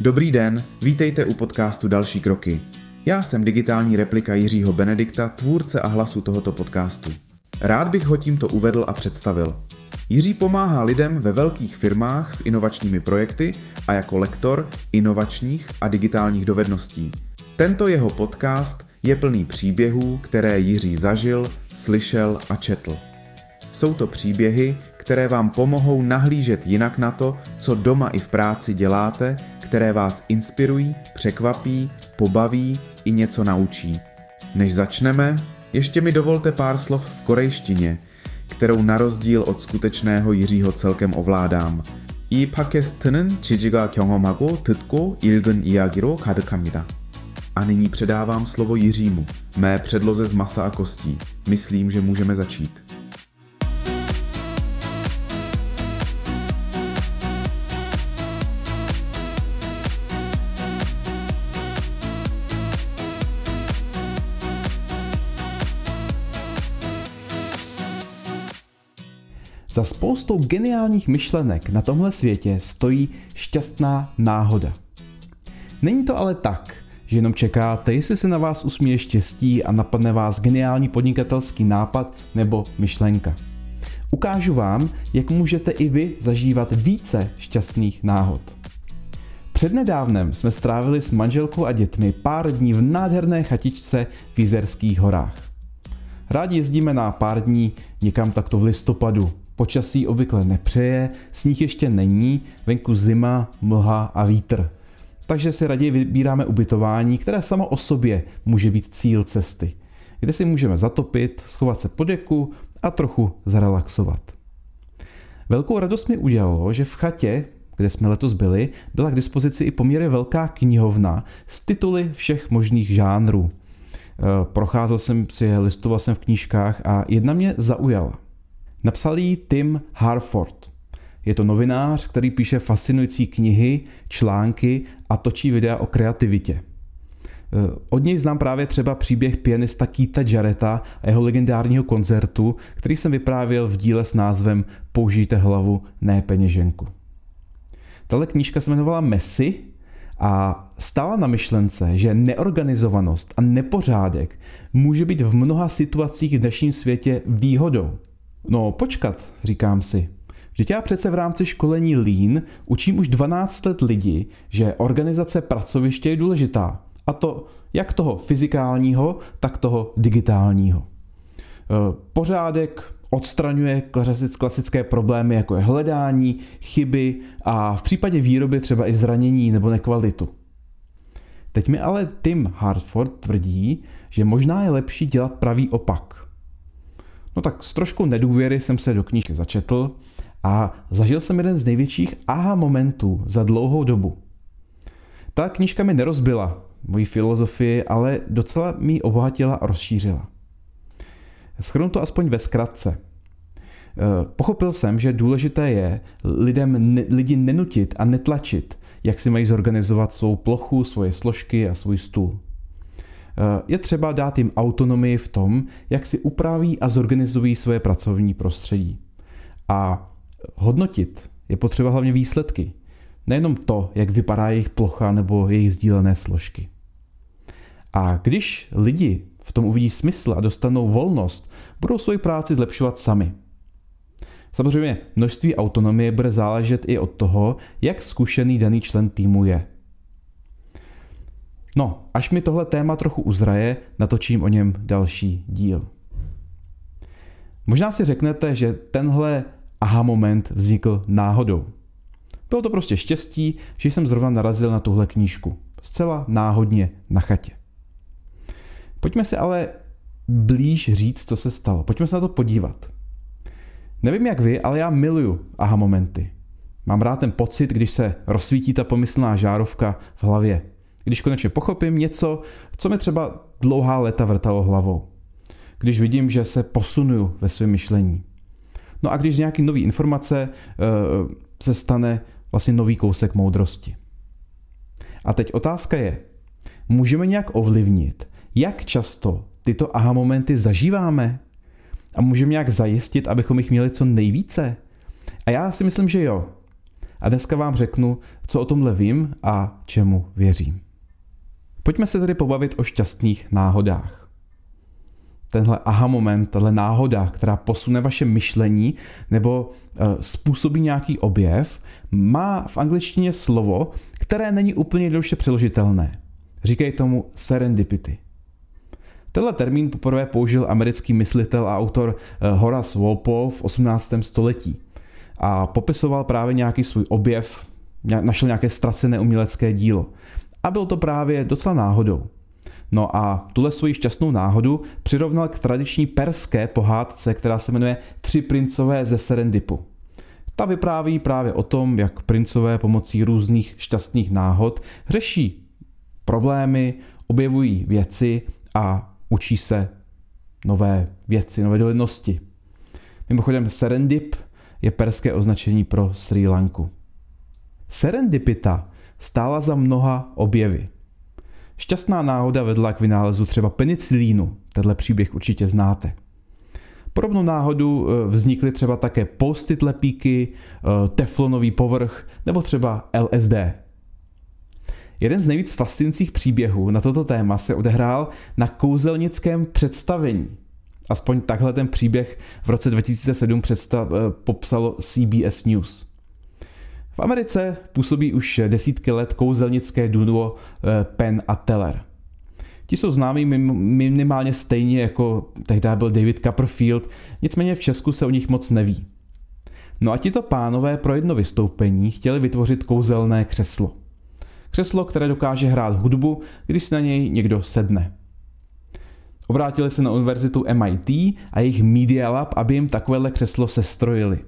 Dobrý den, vítejte u podcastu Další kroky. Já jsem digitální replika Jiřího Benedikta, tvůrce a hlasu tohoto podcastu. Rád bych ho tímto uvedl a představil. Jiří pomáhá lidem ve velkých firmách s inovačními projekty a jako lektor inovačních a digitálních dovedností. Tento jeho podcast je plný příběhů, které Jiří zažil, slyšel a četl. Jsou to příběhy, které vám pomohou nahlížet jinak na to, co doma i v práci děláte, které vás inspirují, překvapí, pobaví i něco naučí. Než začneme, ještě mi dovolte pár slov v korejštině, kterou na rozdíl od skutečného Jiřího celkem ovládám. 이 팟캐스트는 지지가 경험하고 듣고 읽은 이야기로 가득합니다. A nyní předávám slovo Jiřímu, mé předloze z masa a kostí. Myslím, že můžeme začít. Za spoustou geniálních myšlenek na tomhle světě stojí šťastná náhoda. Není to ale tak, že jenom čekáte, jestli se na vás usměje štěstí a napadne vás geniální podnikatelský nápad nebo myšlenka. Ukážu vám, jak můžete i vy zažívat více šťastných náhod. Přednedávnem jsme strávili s manželkou a dětmi pár dní v nádherné chatičce v Jizerských horách. Rádi jezdíme na pár dní někam takto v listopadu, Počasí obvykle nepřeje, sníh ještě není, venku zima, mlha a vítr. Takže si raději vybíráme ubytování, které samo o sobě může být cíl cesty, kde si můžeme zatopit, schovat se po deku a trochu zrelaxovat. Velkou radost mi udělalo, že v chatě, kde jsme letos byli, byla k dispozici i poměrně velká knihovna s tituly všech možných žánrů. E, procházel jsem si, listoval jsem v knížkách a jedna mě zaujala. Napsal ji Tim Harford. Je to novinář, který píše fascinující knihy, články a točí videa o kreativitě. E, od něj znám právě třeba příběh pianista Keita Jareta a jeho legendárního koncertu, který jsem vyprávěl v díle s názvem Použijte hlavu, ne peněženku. Tahle knížka se jmenovala Messi a stála na myšlence, že neorganizovanost a nepořádek může být v mnoha situacích v dnešním světě výhodou. No počkat, říkám si. Vždyť já přece v rámci školení Lean učím už 12 let lidi, že organizace pracoviště je důležitá. A to jak toho fyzikálního, tak toho digitálního. E, pořádek odstraňuje klasické problémy, jako je hledání, chyby a v případě výroby třeba i zranění nebo nekvalitu. Teď mi ale Tim Hartford tvrdí, že možná je lepší dělat pravý opak – No tak s trošku nedůvěry jsem se do knížky začetl a zažil jsem jeden z největších aha momentů za dlouhou dobu. Ta knížka mi nerozbila moji filozofii, ale docela mi obohatila a rozšířila. Schrnu to aspoň ve zkratce. Eh, pochopil jsem, že důležité je lidem, lidi nenutit a netlačit, jak si mají zorganizovat svou plochu, svoje složky a svůj stůl. Eh, je třeba dát jim autonomii v tom, jak si upraví a zorganizují své pracovní prostředí. A hodnotit je potřeba hlavně výsledky. Nejenom to, jak vypadá jejich plocha nebo jejich sdílené složky. A když lidi v tom uvidí smysl a dostanou volnost, budou svoji práci zlepšovat sami. Samozřejmě množství autonomie bude záležet i od toho, jak zkušený daný člen týmu je. No, až mi tohle téma trochu uzraje, natočím o něm další díl. Možná si řeknete, že tenhle aha moment vznikl náhodou. Bylo to prostě štěstí, že jsem zrovna narazil na tuhle knížku. Zcela náhodně na chatě. Pojďme si ale blíž říct, co se stalo. Pojďme se na to podívat. Nevím jak vy, ale já miluju aha momenty. Mám rád ten pocit, když se rozsvítí ta pomyslná žárovka v hlavě. Když konečně pochopím něco, co mi třeba dlouhá léta vrtalo hlavou. Když vidím, že se posunuju ve svém myšlení. No a když nějaký nový informace uh, se stane vlastně nový kousek moudrosti. A teď otázka je, můžeme nějak ovlivnit, jak často tyto aha momenty zažíváme? A můžeme nějak zajistit, abychom jich měli co nejvíce? A já si myslím, že jo. a dneska vám řeknu, co o tomhle vím a čemu věřím. Pojďme se tedy pobavit o šťastných náhodách. Tenhle aha moment, tahle náhoda, která posune vaše myšlení nebo e, způsobí nějaký objev, má v angličtině slovo, které není úplně jednoduše přeložitelné. Říkají tomu serendipity. Tenhle termín poprvé použil americký myslitel a autor eh, Horace Walpole v 18. století a popisoval právě nějaký svůj objev, našel nějaké ztracené umělecké dílo. A byl to právě docela náhodou. No a tuhle svoji šťastnou náhodu přirovnal k tradiční perské pohádce, která se jmenuje Tři princové ze Serendipu. Ta vypráví právě o tom, jak princové pomocí různých šťastných náhod řeší problémy, objevují věci a učí se nové věci, nové dovednosti. Mimochodem Serendip je perské označení pro Sri Lanku. Serendipita stála za mnoha objevy. Šťastná náhoda vedla k vynálezu třeba penicilínu, tenhle příběh určitě znáte. Podobnou náhodu eh, vznikly třeba také postit lepíky, eh, teflonový povrch nebo třeba LSD, Jeden z nejvíc fascinujících příběhů na toto téma se odehrál na kouzelnickém představení. Aspoň takhle ten příběh v roce 2007 představ, eh, popsalo CBS News. V Americe působí už desítky let kouzelnické duo eh, Penn a Teller. Ti jsou známí minimálně stejně jako tehdy byl David Copperfield, nicméně v Česku se o nich moc neví. No a tito pánové pro jedno vystoupení chtěli vytvořit kouzelné křeslo. Křeslo, které dokáže hrát hudbu, když si na něj někdo sedne. Obrátili se na univerzitu MIT a jejich Media Lab, aby jim takovéhle křeslo sestrojili.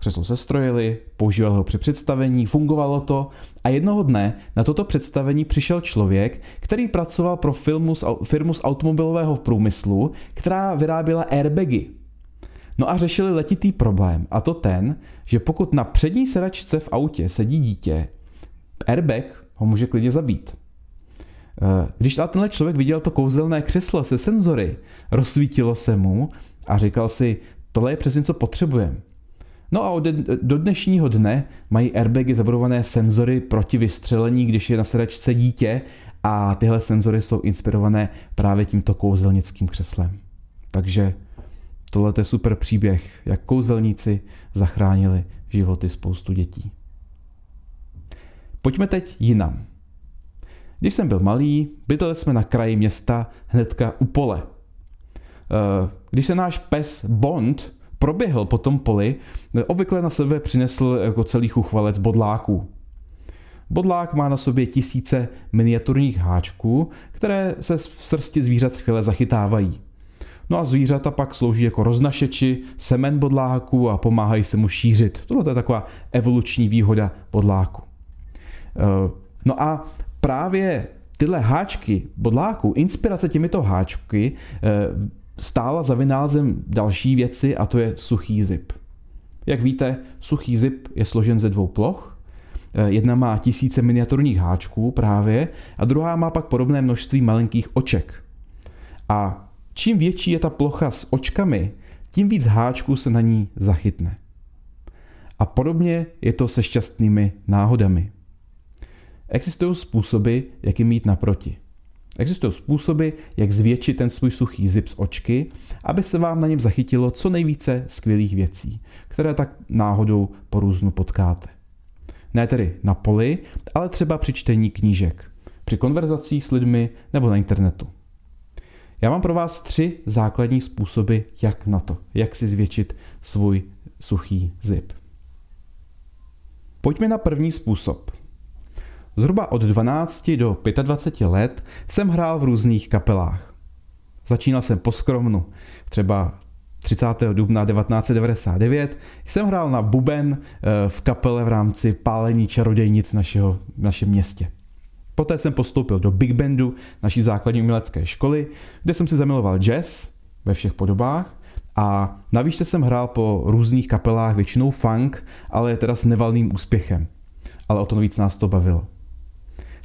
Křeslo sestrojili, používal ho při představení, fungovalo to a jednoho dne na toto představení přišel člověk, který pracoval pro firmu z, firmu z automobilového průmyslu, která vyráběla airbagy. No a řešili letitý problém, a to ten, že pokud na přední sedačce v autě sedí dítě, airbag ho může klidně zabít. Eh, když ale tenhle člověk viděl to kouzelné křeslo se senzory, rozsvítilo se mu a říkal si, tohle je přesně co potřebujeme. No a do dnešního dne mají airbagy zabudované senzory proti vystřelení, když je na sedačce dítě a tyhle senzory jsou inspirované právě tímto kouzelnickým křeslem. Takže tohle je super příběh, jak kouzelníci zachránili životy spoustu dětí. Pojďme teď jinam. Když jsem byl malý, bydleli jsme na kraji města hnedka u pole. Eh, když se náš pes Bond proběhl po tom poli, obvykle na sebe přinesl jako celý chuchvalec bodláků. Bodlák má na sobě tisíce miniaturních háčků, které se v srsti zvířat skvěle zachytávají. No a zvířata pak slouží jako roznašeči semen bodláků a pomáhají se mu šířit. Tohle je taková evoluční výhoda bodláku. Eh, no a právě tyhle háčky bodláků, inspirace těmito háčky eh, stála za vynálezem další věci a to je suchý zip. Jak víte, suchý zip je složen ze dvou ploch. Eh, jedna má tisíce miniaturních háčků právě a druhá má pak podobné množství malinkých oček. A čím větší je ta plocha s očkami, tím víc háčků se na ní zachytne. A podobně je to se šťastnými náhodami. Existují způsoby, jak jim mít naproti. Existují způsoby, jak zvětšit ten svůj suchý zip z očky, aby se vám na něm zachytilo co nejvíce skvělých věcí, které tak náhodou po různu potkáte. Ne tedy na poli, ale třeba při čtení knížek, při konverzacích s lidmi nebo na internetu. Já mám pro vás tři základní způsoby, jak na to, jak si zvětšit svůj suchý zip. Pojďme na první způsob – Zhruba od 12 do 25 let jsem hrál v různých kapelách. Začínal jsem poskromnu, třeba 30. dubna 1999 jsem hrál na buben eh, v kapele v rámci pálení čarodějnic v, našeho, v našem městě. Poté jsem postoupil do Big Bandu naší základní umělecké školy, kde jsem si zamiloval jazz ve všech podobách a navíc jsem hrál po různých kapelách, většinou funk, ale teda s nevalným úspěchem. Ale o to víc nás to bavilo.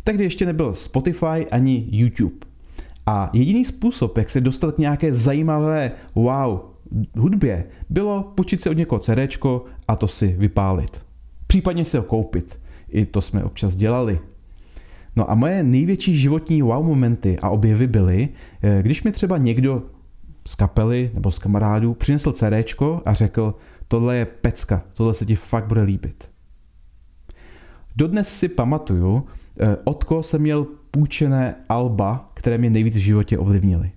Tehdy ještě nebyl Spotify ani YouTube. A jediný způsob, jak se dostat k nějaké zajímavé wow hudbě, bylo počít si od někoho CD a to si vypálit. Případně si ho koupit. I to jsme občas dělali. No a moje největší životní wow momenty a objevy byly, eh, když mi třeba někdo z kapely nebo z kamarádů přinesl CD a řekl, tohle je pecka, tohle se ti fakt bude líbit. Dodnes si pamatuju, od koho jsem měl půjčené alba, které mě nejvíc v životě ovlivnily.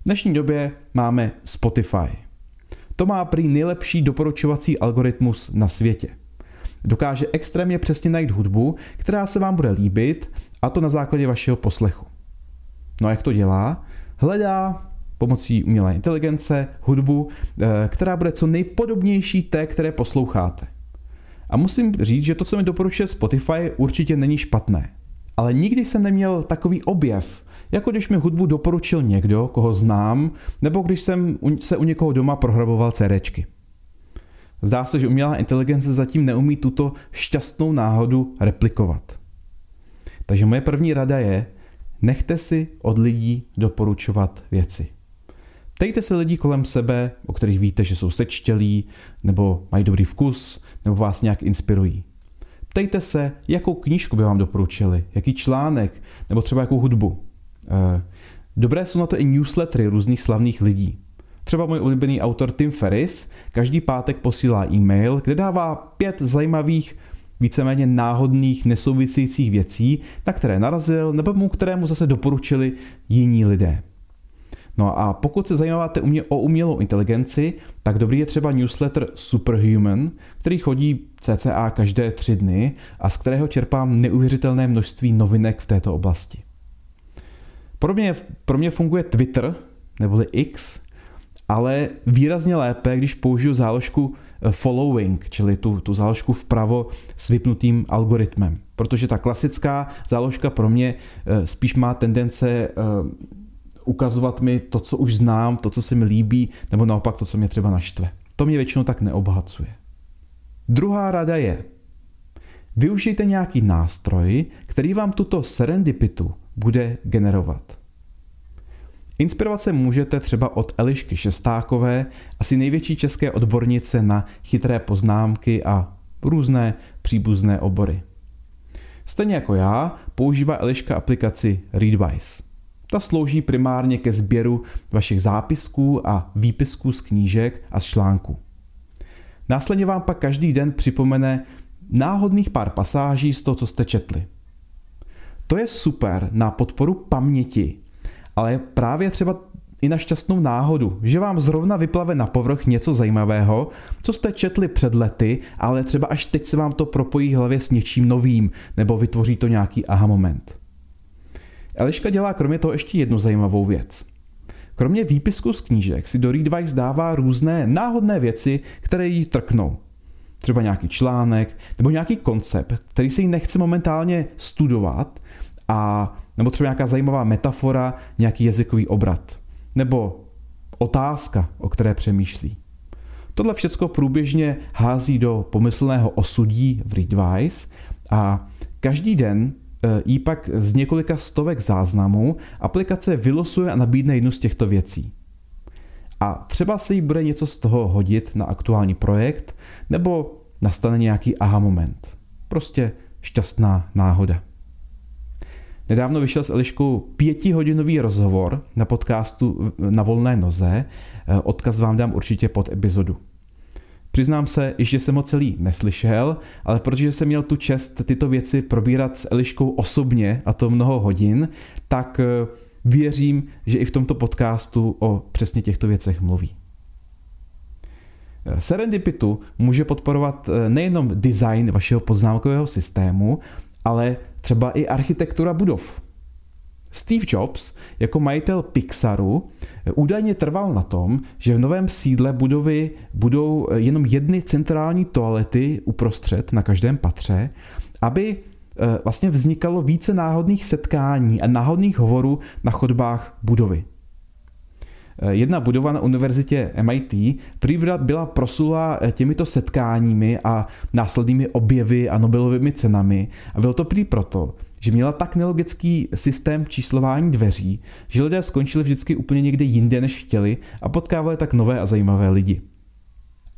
V dnešní době máme Spotify. To má prý nejlepší doporučovací algoritmus na světě. Dokáže extrémně přesně najít hudbu, která se vám bude líbit, a to na základě vašeho poslechu. No a jak to dělá? Hledá pomocí umělé inteligence hudbu, eh, která bude co nejpodobnější té, které posloucháte. A musím říct, že to, co mi doporučuje Spotify, určitě není špatné. Ale nikdy jsem neměl takový objev, jako když mi hudbu doporučil někdo, koho znám, nebo když jsem se u někoho doma prohraboval CDčky. Zdá se, že umělá inteligence zatím neumí tuto šťastnou náhodu replikovat. Takže moje první rada je, nechte si od lidí doporučovat věci. Ptejte se lidí kolem sebe, o kterých víte, že jsou sečtělí, nebo mají dobrý vkus, nebo vás nějak inspirují. Ptejte se, jakou knížku by vám doporučili, jaký článek, nebo třeba jakou hudbu. Eh, dobré jsou na to i newslettery různých slavných lidí. Třeba můj oblíbený autor Tim Ferris každý pátek posílá e-mail, kde dává pět zajímavých, víceméně náhodných, nesouvisejících věcí, na které narazil nebo mu kterému zase doporučili jiní lidé. No a pokud se zajímáte o umělou inteligenci, tak dobrý je třeba newsletter Superhuman, který chodí cca každé tři dny a z kterého čerpám neuvěřitelné množství novinek v této oblasti. Pro mě, pro mě funguje Twitter, neboli X, ale výrazně lépe, když použiju záložku eh, following, čili tu, tu záložku vpravo s vypnutým algoritmem. Protože ta klasická záložka pro mě eh, spíš má tendence eh, ukazovat mi to, co už znám, to, co se mi líbí, nebo naopak to, co mě třeba naštve. To mě většinou tak neobohacuje. Druhá rada je, využijte nějaký nástroj, který vám tuto serendipitu bude generovat. Inspirovat se můžete třeba od Elišky Šestákové, asi největší české odbornice na chytré poznámky a různé příbuzné obory. Stejně jako já, používá Eliška aplikaci Readwise. Ta slouží primárně ke sběru vašich zápisků a výpisků z knížek a z článků. Následně vám pak každý den připomene náhodných pár pasáží z toho, co jste četli. To je super na podporu paměti, ale právě třeba i na šťastnou náhodu, že vám zrovna vyplave na povrch něco zajímavého, co jste četli před lety, ale třeba až teď se vám to propojí hlavě s něčím novým, nebo vytvoří to nějaký aha moment. Eliška dělá kromě toho ještě jednu zajímavou věc. Kromě výpisku z knížek si do Readwise dává různé náhodné věci, které jí trknou. Třeba nějaký článek nebo nějaký koncept, který si nechce momentálně studovat, a, nebo třeba nějaká zajímavá metafora, nějaký jazykový obrat. Nebo otázka, o které přemýšlí. Tohle všechno průběžně hází do pomyslného osudí v Readwise a každý den Jí pak z několika stovek záznamů aplikace vylosuje a nabídne jednu z těchto věcí. A třeba se jí bude něco z toho hodit na aktuální projekt, nebo nastane nějaký aha moment. Prostě šťastná náhoda. Nedávno vyšel s Eliškou pětihodinový rozhovor na podcastu Na volné noze. Eh, odkaz vám dám určitě pod epizodu. Přiznám se, že jsem ho celý neslyšel, ale protože jsem měl tu čest tyto věci probírat s Eliškou osobně, a to mnoho hodin, tak eh, věřím, že i v tomto podcastu o přesně těchto věcech mluví. Eh, Serendipitu může podporovat eh, nejenom design vašeho poznámkového systému, ale třeba i architektura budov. Steve Jobs jako majitel Pixaru údajně trval na tom, že v novém sídle budovy budou jenom jedny centrální toalety uprostřed na každém patře, aby eh, vlastně vznikalo více náhodných setkání a náhodných hovorů na chodbách budovy. Eh, jedna budova na univerzitě MIT prý byla proslula eh, těmito setkáními a následnými objevy a Nobelovými cenami a bylo to prý proto, že měla tak nelogický systém číslování dveří, že lidé skončili vždycky úplně někde jinde, než chtěli a potkávali tak nové a zajímavé lidi.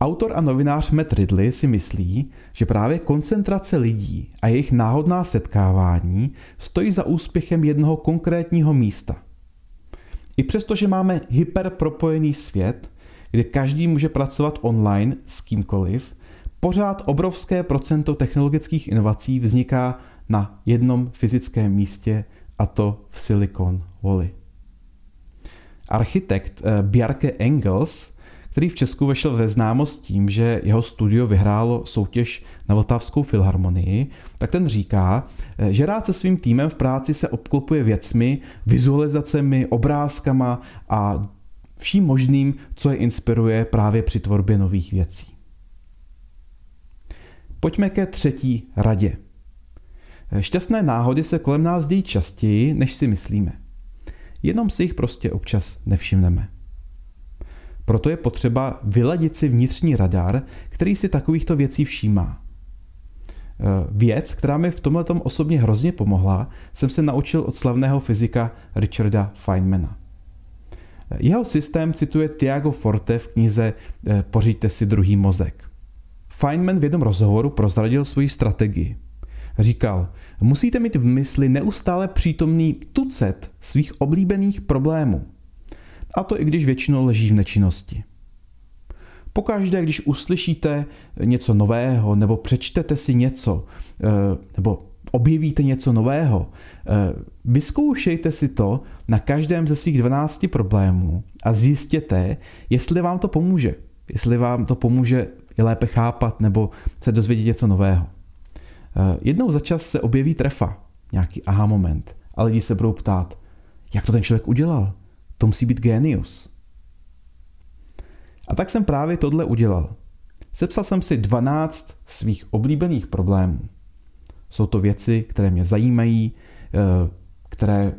Autor a novinář Matt Ridley si myslí, že právě koncentrace lidí a jejich náhodná setkávání stojí za úspěchem jednoho konkrétního místa. I přesto, že máme hyperpropojený svět, kde každý může pracovat online s kýmkoliv, pořád obrovské procento technologických inovací vzniká na jednom fyzickém místě, a to v Silicon Valley. Architekt eh, Bjarke Engels, který v Česku vešel ve známost tím, že jeho studio vyhrálo soutěž na Vltavskou filharmonii, tak ten říká, eh, že rád se svým týmem v práci se obklopuje věcmi, vizualizacemi, obrázkama a vším možným, co je inspiruje právě při tvorbě nových věcí. Pojďme ke třetí radě. Šťastné náhody se kolem nás dějí častěji, než si myslíme. Jenom si jich prostě občas nevšimneme. Proto je potřeba vyladit si vnitřní radar, který si takovýchto věcí všímá. E, věc, která mi v tomhle osobně hrozně pomohla, jsem se naučil od slavného fyzika Richarda Feynmana. Jeho systém cituje Tiago Forte v knize e, Pořiďte si druhý mozek. Feynman v jednom rozhovoru prozradil svoji strategii. Říkal, musíte mít v mysli neustále přítomný tucet svých oblíbených problémů. A to i když většinou leží v nečinnosti. Pokaždé, když uslyšíte něco nového, nebo přečtete si něco, eh, nebo objevíte něco nového, eh, vyzkoušejte si to na každém ze svých 12 problémů a zjistěte, jestli vám to pomůže. Jestli vám to pomůže lépe chápat nebo se dozvědět něco nového. Eh, jednou za čas se objeví trefa, nějaký aha moment a lidi se budou ptát, jak to ten člověk udělal? To musí být genius. A tak jsem právě tohle udělal. Sepsal jsem si 12 svých oblíbených problémů. Jsou to věci, které mě zajímají, eh, které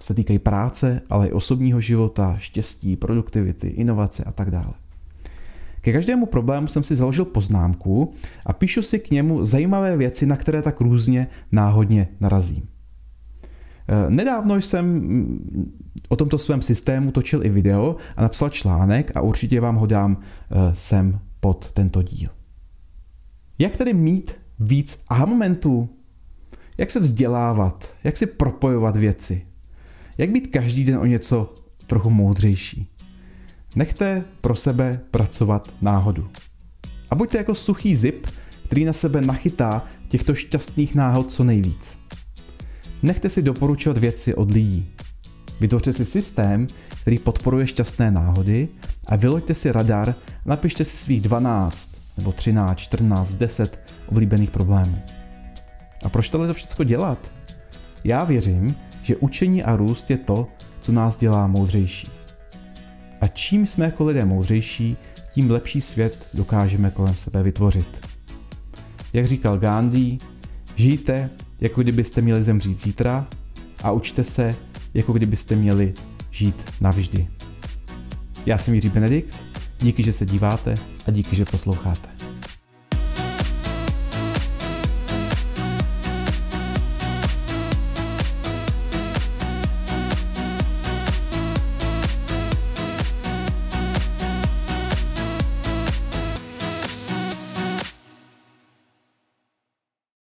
se týkají práce, ale i osobního života, štěstí, produktivity, inovace a tak dále. Ke každému problému jsem si založil poznámku a píšu si k němu zajímavé věci, na které tak různě náhodně narazím. Eh, nedávno jsem mm, o tomto svém systému točil i video a napsal článek a určitě vám ho dám eh, sem pod tento díl. Jak tedy mít víc aha momentů? Jak se vzdělávat? Jak si propojovat věci? Jak být každý den o něco trochu moudřejší? Nechte pro sebe pracovat náhodu. A buďte jako suchý zip, který na sebe nachytá těchto šťastných náhod co nejvíc. Nechte si doporučovat věci od lidí. Vytvořte si systém, který podporuje šťastné náhody a vyloďte si radar a napište si svých 12 nebo 13, 14, 10 oblíbených problémů. A proč tohle to všechno dělat? Já věřím, že učení a růst je to, co nás dělá moudřejší. A čím jsme jako lidé moudřejší, tím lepší svět dokážeme kolem sebe vytvořit. Jak říkal Gandhi, žijte, jako kdybyste měli zemřít zítra a učte se, jako kdybyste měli žít navždy. Já jsem Jiří Benedikt, díky, že se díváte a díky, že posloucháte.